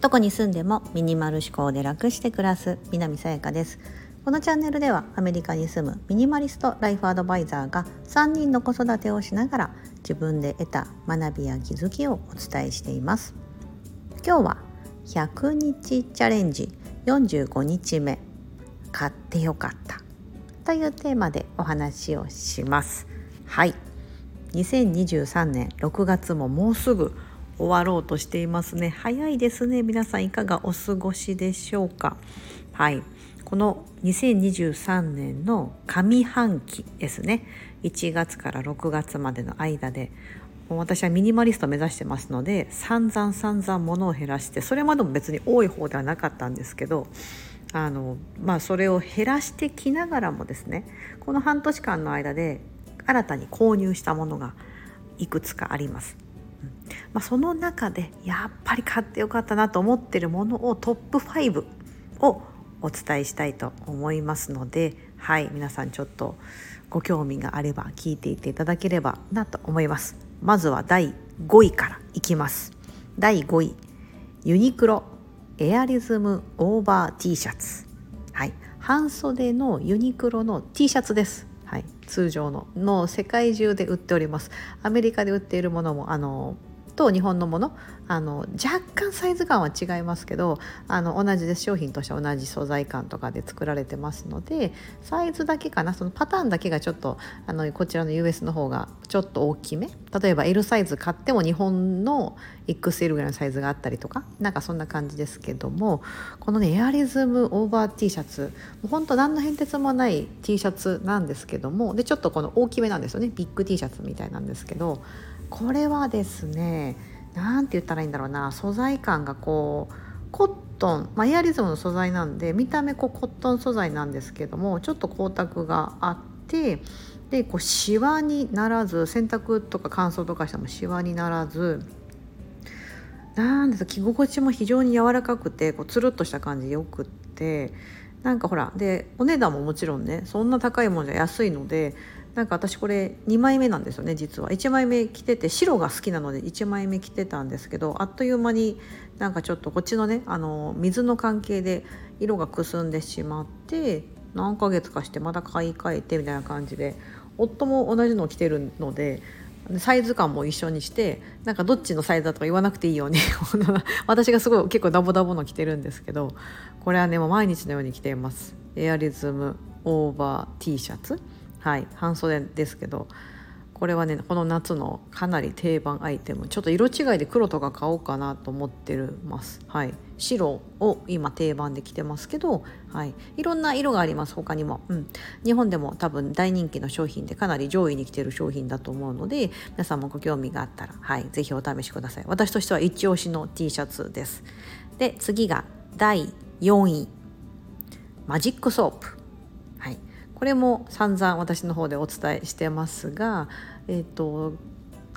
どこに住んでもミニマル思考で楽して暮らす南さやかです。このチャンネルではアメリカに住むミニマリストライフアドバイザーが3人の子育てをしながら自分で得た学びや気づきをお伝えしています。今日は100日チャレンジ45日目買ってよかったというテーマでお話をします。はい。2023年6月ももうすぐ終わろうとしていますね。早いですね。皆さんいかがお過ごしでしょうか？はい。この2023年の上半期ですね。1月から6月までの間で私はミニマリストを目指してますので散々散々物を減らしてそれまでも別に多い方ではなかったんですけどあの、まあ、それを減らしてきながらもですねこの半年間の間で新たに購入したものがいくつかあります。うん。まあ、その中でやっぱり買ってよかったなと思ってるものをトップ5をお伝えしたいと思いますのではい皆さんちょっとご興味があれば聞いていていただければなと思います。まずは第5位からいきます。第5位ユニクロエアリズムオーバー T シャツ。はい。半袖のユニクロの T シャツです、通常のの世界中で売っております。アメリカで売っているものもあのと日本のものあの若干サイズ感は違いますけどあの同じです。商品として同じ素材感とかで作られてますのでサイズだけかなそのパターンだけがちょっとあのこちらの US の方がちょっと大きめ。例えば L サイズ買っても日本の XL ぐらいのサイズがあったりとかなんかそんな感じですけどもこのねエアリズムオーバー T シャツもうほんと何の変哲もない T シャツなんですけどもでちょっとこの大きめなんですよね。ビッグ T シャツみたいなんですけどこれはですね何て言ったらいいんだろうな。素材感がこうコットン、まあ、エアリズムの素材なんで見た目こうコットン素材なんですけどもちょっと光沢があってでこうシワにならず洗濯とか乾燥とかしてもシワにならずなんです着心地も非常に柔らかくてこうつるっとした感じよくってなんかほらでお値段ももちろんねそんな高いものじゃ安いのでなんか私これ2枚目なんですよね実は。1枚目着てて白が好きなので1枚目着てたんですけどあっという間になんかちょっとこっちのねあの水の関係で色がくすんでしまって何ヶ月かしてまた買い替えてみたいな感じで夫も同じのを着てるのでサイズ感も一緒にしてなんかどっちのサイズだとか言わなくていいように 私がすごい結構ダボダボの着てるんですけどこれはねもう毎日のように着ています。エアリズムオーバー T シャツ。はい半袖ですけどこれはねこの夏のかなり定番アイテムちょっと色違いで黒とか買おうかなと思ってるます。はい白を今定番で着てますけど、はい、いろんな色があります他にも、うん、日本でも多分大人気の商品でかなり上位に来てる商品だと思うので皆さんもご興味があったら、はい、ぜひお試しください。私としては一押しの T シャツです。で次が第4位。マジックソープ。これも散々私の方でお伝えしてますが、えーと、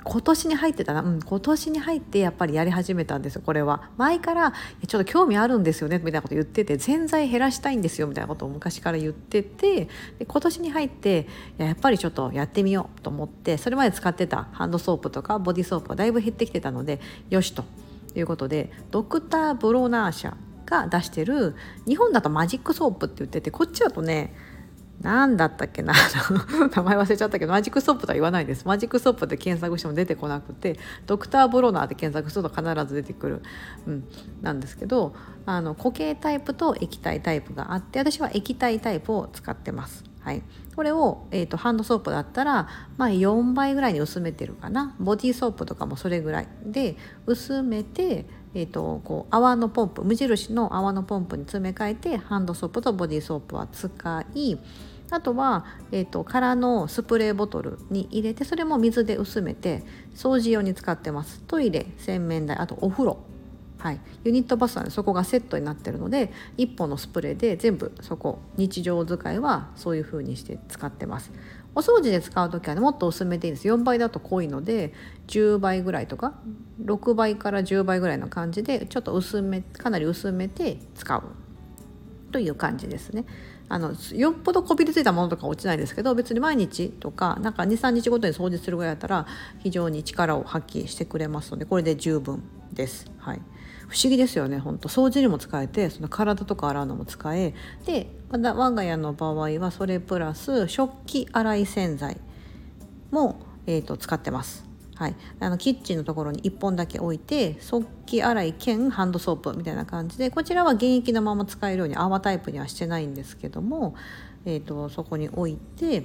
今年に入ってたな、うん、今年に入ってやっぱりやり始めたんですよこれは。前からちょっと興味あるんですよねみたいなこと言ってて全財減らしたいんですよみたいなことを昔から言っててで今年に入ってやっぱりちょっとやってみようと思ってそれまで使ってたハンドソープとかボディソープがだいぶ減ってきてたのでよしということでドクター・ブロナー社が出してる日本だとマジックソープって言っててこっちだとね何だったっけな？名前忘れちゃったけどマジックソープとは言わないです。マジックソープで検索しても出てこなくてドクターブロナーで検索すると必ず出てくる、うん、なんですけどあの固形タイプと液体タイプがあって私は液体タイプを使ってます。はい、これを、えーと、ハンドソープだったら、まあ、4倍ぐらいに薄めてるかな。ボディーソープとかもそれぐらいで薄めてえーと、こう泡のポンプ無印の泡のポンプに詰め替えてハンドソープとボディーソープは使いあとは、えーと、空のスプレーボトルに入れてそれも水で薄めて掃除用に使ってます。トイレ洗面台あとお風呂。はい、ユニットバスは、ね、そこがセットになってるので1本のスプレーで全部そこ日常使いはそういう風にして使ってます。お掃除で使う時はねもっと薄めでいいです4倍だと濃いので10倍ぐらいとか6倍から10倍ぐらいの感じでちょっと薄めかなり薄めて使うという感じですね。あのよっぽどこびりついたものとか落ちないですけど別に毎日とかなんか23日ごとに掃除するぐらいだったら非常に力を発揮してくれますのでこれで十分です。はい不思議ですよね本当掃除にも使えてその体とか洗うのも使えで我が家の場合はそれプラス食器洗い洗剤も、えーと、使ってます。はい、あのキッチンのところに1本だけ置いて食器洗い兼ハンドソープみたいな感じでこちらは現役のまま使えるように泡タイプにはしてないんですけども、えーとそこに置いて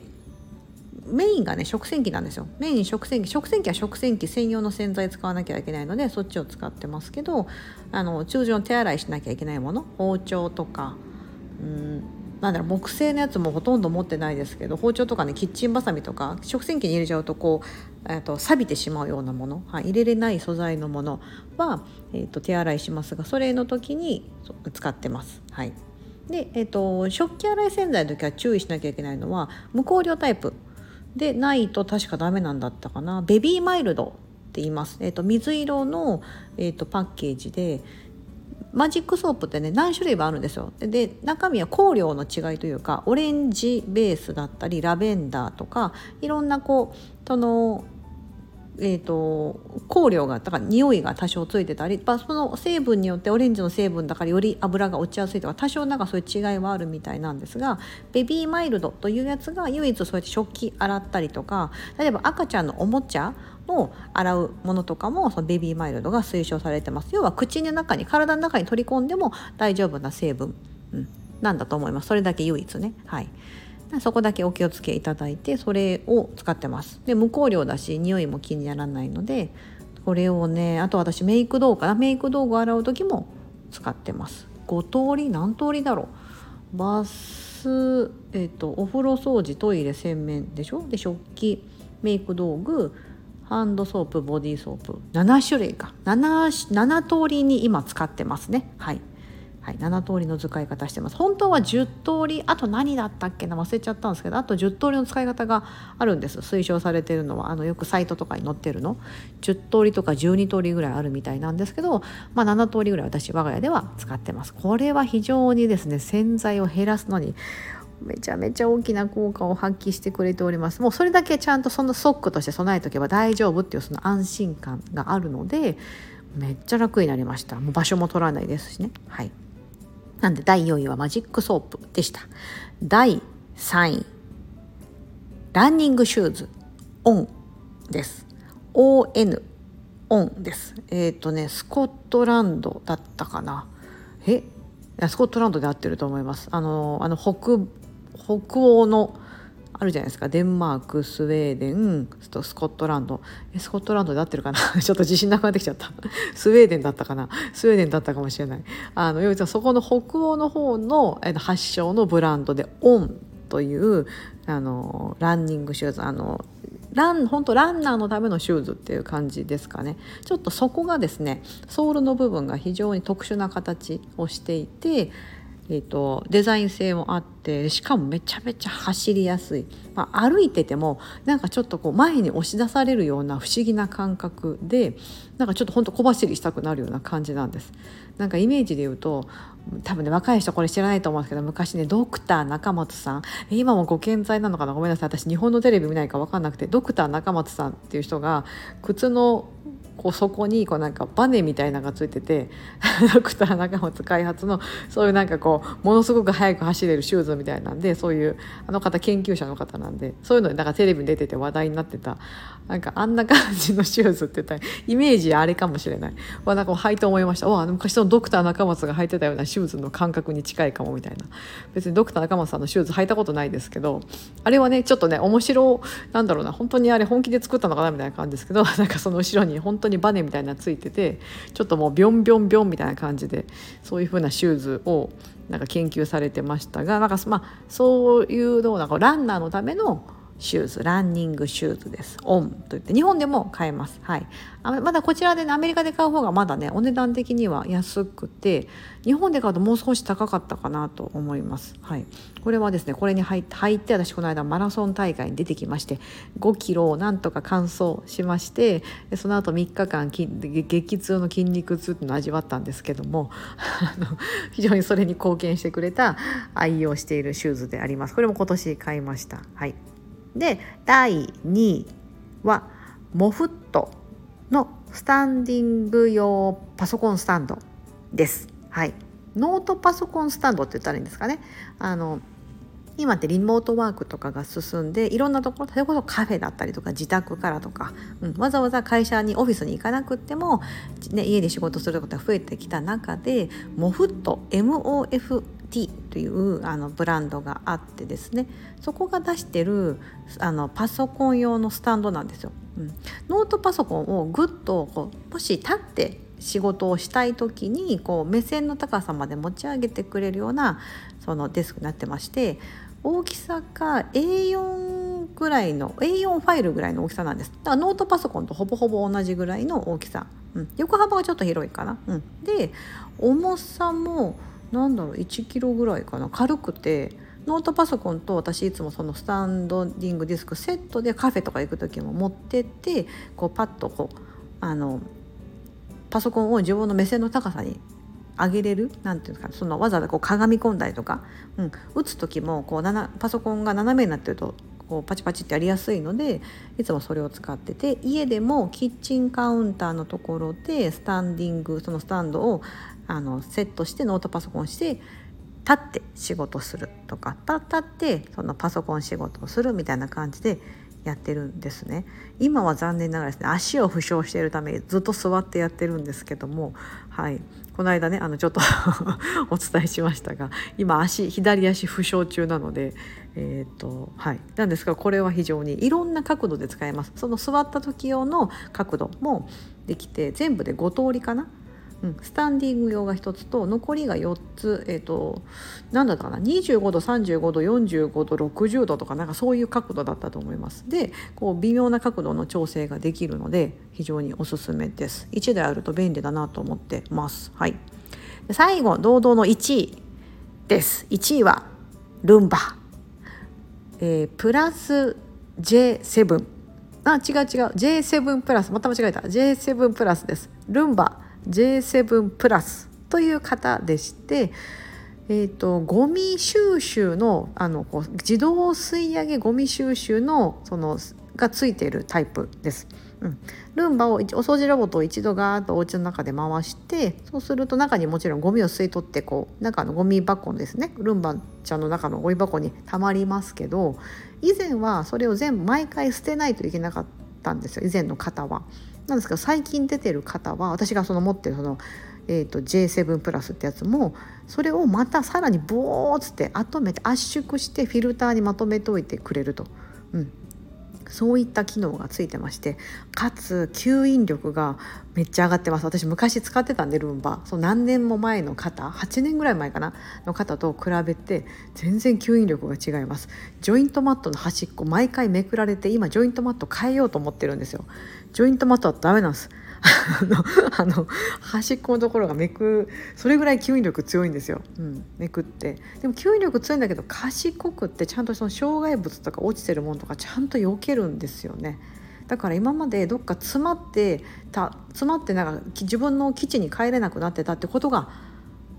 メインがね食洗機なんですよ。メイン食洗機食洗機は食洗機専用の洗剤使わなきゃいけないのでそっちを使ってますけどあの通常手洗いしなきゃいけないもの包丁とかうんなんだろう木製のやつもほとんど持ってないですけど包丁とかねキッチンバサミとか食洗機に入れちゃうとこう、えー、と錆びてしまうようなもの、はい、入れれない素材のものは、えー、と手洗いしますがそれの時に使ってます。はい。でえーと食器洗い洗剤の時は注意しなきゃいけないのは無香料タイプ。でないと確かダメなんだったかな。ベビーマイルドって言います、えーと、水色の、えーと、パッケージでマジックソープってね何種類もあるんですよ。で中身は香料の違いというかオレンジベースだったりラベンダーとかいろんなこうそのえーと、香料がだから匂いが多少ついてたり、まあ、その成分によってオレンジの成分だからより油が落ちやすいとか多少なんかそういう違いはあるみたいなんですがベビーマイルドというやつが唯一そうやって食器洗ったりとか例えば赤ちゃんのおもちゃを洗うものとかもそのベビーマイルドが推奨されてます。要は口の中に体の中に取り込んでも大丈夫な成分、うん、なんだと思います。それだけ唯一ね。はい。そこだけお気をつけいただいてそれを使ってます。で無香料だし匂いも気にならないのでこれをねあと私メイク道具かな。メイク道具洗う時も使ってます。5通り何通りだろう。バス、えーと、お風呂掃除トイレ洗面でしょ？で食器メイク道具ハンドソープボディーソープ7種類か。7, 7通りに今使ってますね。はい。はい、7通りの使い方してます。本当は10通りあと何だったっけな忘れちゃったんですけどあと10通りの使い方があるんです。推奨されてるのはあのよくサイトとかに載ってるの。10通りとか12通りぐらいあるみたいなんですけど、まあ、7通りぐらい私我が家では使ってます。これは非常にですね洗剤を減らすのにめちゃめちゃ大きな効果を発揮してくれております。もうそれだけちゃんとそのソックとして備えておけば大丈夫っていうその安心感があるのでめっちゃ楽になりました。もう場所も取らないですしね。はい。なんで第4位はマジックソープでした。第3位、ランニングシューズ、オンです。ON、オンです。えっ、ー、とね、スコットランドだったかな。え？スコットランドで合ってると思います。あの、あの北、北欧のあるじゃないですか。デンマークスウェーデンスコットランド。スコットランドで合ってるかな？ちょっと自信なくなってきちゃった。スウェーデンだったかな？スウェーデンだったかもしれない。あの要はそこの北欧の方の発祥のブランドでオンというあのランニングシューズ。あのラン本当ランナーのためのシューズっていう感じですかね。ちょっとそこがですねソールの部分が非常に特殊な形をしていてえーと、デザイン性もあってしかもめちゃめちゃ走りやすい、まあ、歩いててもなんかちょっとこう前に押し出されるような不思議な感覚でなんかちょっとほんと小走りしたくなるような感じなんです。なんかイメージで言うと多分ね若い人これ知らないと思うんですけど昔ねドクター中松さん。今もご健在なのかな？ごめんなさい。私日本のテレビ見ないか分かんなくて。ドクター中松さんっていう人が靴のこうそこにこうなんかバネみたいなのがついてて ドクター中松開発のそういうなんかこうものすごく速く走れるシューズみたいなんでそういうあの方研究者の方なんでそういうのでなんかテレビに出てて話題になってた。なんかあんな感じのシューズって言ったらイメージあれかもしれない。わなんか履いて思いました。わ昔のドクター中松が履いてたようなシューズの感覚に近いかもみたいな。別にドクター中松さんのシューズ履いたことないですけどあれはねちょっとね面白なんだろうな本当にあれ本気で作ったのかなみたいな感じですけど なんかその後ろに本当にバネみたいなのついててちょっともうビョンビョンビョンみたいな感じでそういう風なシューズをなんか研究されてましたがなんかまあそういうのをなんかランナーのためのシューズランニングシューズです。オンといって日本でも買えます。はい。あまだこちらで、ね、アメリカで買う方がまだねお値段的には安くて日本で買うともう少し高かったかなと思います。はい。これはですねこれに入って入って私この間マラソン大会に出てきまして5キロをなんとか完走しましてその後3日間激痛の筋肉痛っていうのを味わったんですけども 非常にそれに貢献してくれた愛用しているシューズであります。これも今年買いました。はい。で第2位はモフットのスタンディング用パソコンスタンドです。はい、ノートパソコンスタンドって言ったらいいんですかね。あの今ってリモートワークとかが進んでいろんなところそれこそカフェだったりとか自宅からとか、うん、わざわざ会社にオフィスに行かなくっても、ね、家で仕事することが増えてきた中でモフット MOF MOF T というあのブランドがあってですね。そこが出してるあのパソコン用のスタンドなんですよ。うん、ノートパソコンをぐっとこうもし立って仕事をしたい時にこう目線の高さまで持ち上げてくれるようなそのデスクになってまして大きさが A4 ぐらいの A4 ファイルぐらいの大きさなんです。だからノートパソコンとほぼほぼ同じぐらいの大きさ、うん、横幅がちょっと広いかな、うん、で重さもなんだろう1キロぐらいかな。軽くてノートパソコンと私いつもそのスタンドディングディスクセットでカフェとか行く時も持ってってこうパッとこうあのパソコンを自分の目線の高さに上げれるなんていうんですかそのわざわざこう鏡込んだりとか、うん、打つ時もこうパソコンが斜めになってるとこうパチパチってやりやすいのでいつもそれを使ってて家でもキッチンカウンターのところでスタンディングそのスタンドをあのセットしてノートパソコンして立って仕事するとか立ってそのパソコン仕事をするみたいな感じでやってるんですね。今は残念ながらですね足を負傷しているためずっと座ってやってるんですけどもはい。この間ねあのちょっと お伝えしましたが今足左足負傷中なのでえーとはい、なんですがこれは非常にいろんな角度で使えます。その座った時用の角度もできて全部で5通りかなうん、スタンディング用が1つと残りが4つ、えーと、何だったかな25度35度45度60度とかなんかそういう角度だったと思います。でこう微妙な角度の調整ができるので非常におすすめです。1台あると便利だなと思ってます。はい。最後堂々の1位。です。1位はルンバ、えー、プラス J7 あ違う違う。J7 プラスまた間違えた。J7 プラスです。ルンバ。J7 プラスという方でして、えーと、ゴミ収集のあのこう自動吸い上げゴミ収集のそのがついているタイプです。うん、ルンバをお掃除ロボットを一度ガーッとお家の中で回してそうすると中にもちろんゴミを吸い取ってこう中のゴミ箱ですねルンバちゃんの中のゴミ箱にたまりますけど以前はそれを全部毎回捨てないといけなかったんですよ以前の方は。なんですけど最近出てる方は私がその持ってるその、えーと、J7 プラスってやつもそれをまたさらにボーッつってまとめて圧縮してフィルターにまとめておいてくれると、うん、そういった機能がついてましてかつ吸引力がめっちゃ上がってます。私昔使ってたんでルンバ。そう何年も前の方8年ぐらい前かなの方と比べて全然吸引力が違います。ジョイントマットの端っこ毎回めくられて今ジョイントマット変えようと思ってるんですよ。ジョイントマットはダメなんです。あの端っこのところがめくそれぐらい吸引力強いんですよ、うん、めくって。でも吸引力強いんだけど賢くってちゃんとその障害物とか落ちてるものとかちゃんと避けるんですよね。だから今までどっか詰まってた詰まってなんか自分の基地に帰れなくなってたってことが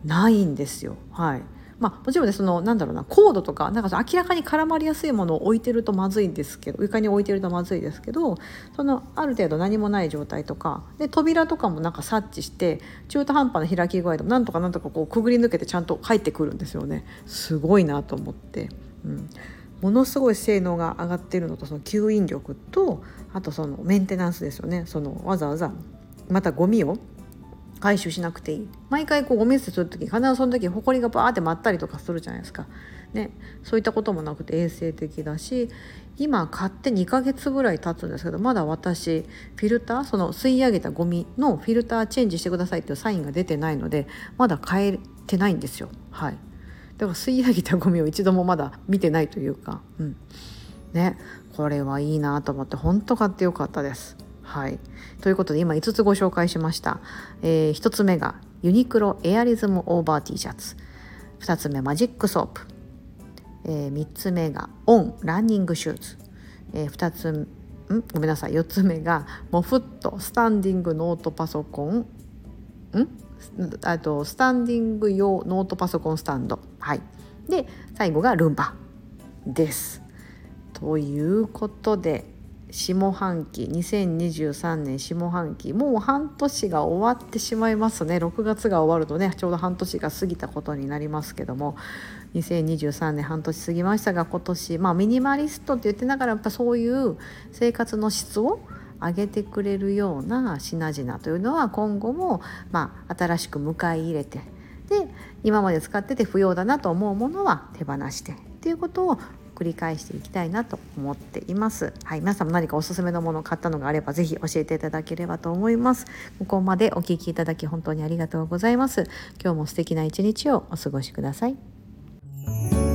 ないんですよ。はい。まあ、もちろんねそのなんだろうなコードとかなんか明らかに絡まりやすいものを置いてるとまずいんですけど床に置いてるとまずいですけどそのある程度何もない状態とかで扉とかもなんか察知して中途半端な開き具合でもなんとかなんとかこうくぐり抜けてちゃんと入ってくるんですよね。すごいなと思って。うん。ものすごい性能が上がってるのとその吸引力とあとそのメンテナンスですよね。そのわざわざまたゴミを回収しなくていい。毎回こうゴミ捨てする時必ずその時ほこりがバーって舞ったりとかするじゃないですか、ね、そういったこともなくて衛生的だし今買って2ヶ月ぐらい経つんですけどまだ私フィルターその吸い上げたゴミのフィルターチェンジしてくださいっていうサインが出てないのでまだ変えてないんですよ。はい。だから吸い上げたゴミを一度もまだ見てないというかうん。ね。これはいいなと思って本当買ってよかったです。はい、ということで今5つご紹介しました、えー、1つ目がユニクロエアリズムオーバー T シャツ。2つ目マジックソープ、えー、3つ目がオンランニングシューズ、えー、2つん？ごめんなさい。4つ目がモフットスタンディングノートパソコン。ん？あとスタンディング用ノートパソコンスタンド。はい。で最後がルンバです。ということで下半期2023年下半期もう半年が終わってしまいますね。6月が終わるとねちょうど半年が過ぎたことになりますけども2023年半年過ぎましたが今年まあミニマリストって言ってながらやっぱそういう生活の質を上げてくれるような品々というのは今後もまあ新しく迎え入れてで今まで使ってて不要だなと思うものは手放してっていうことを繰り返していきたいなと思っています。はい、皆さんも何かおすすめのものを買ったのがあればぜひ教えていただければと思います。ここまでお聴きいただき本当にありがとうございます。今日も素敵な一日をお過ごしください。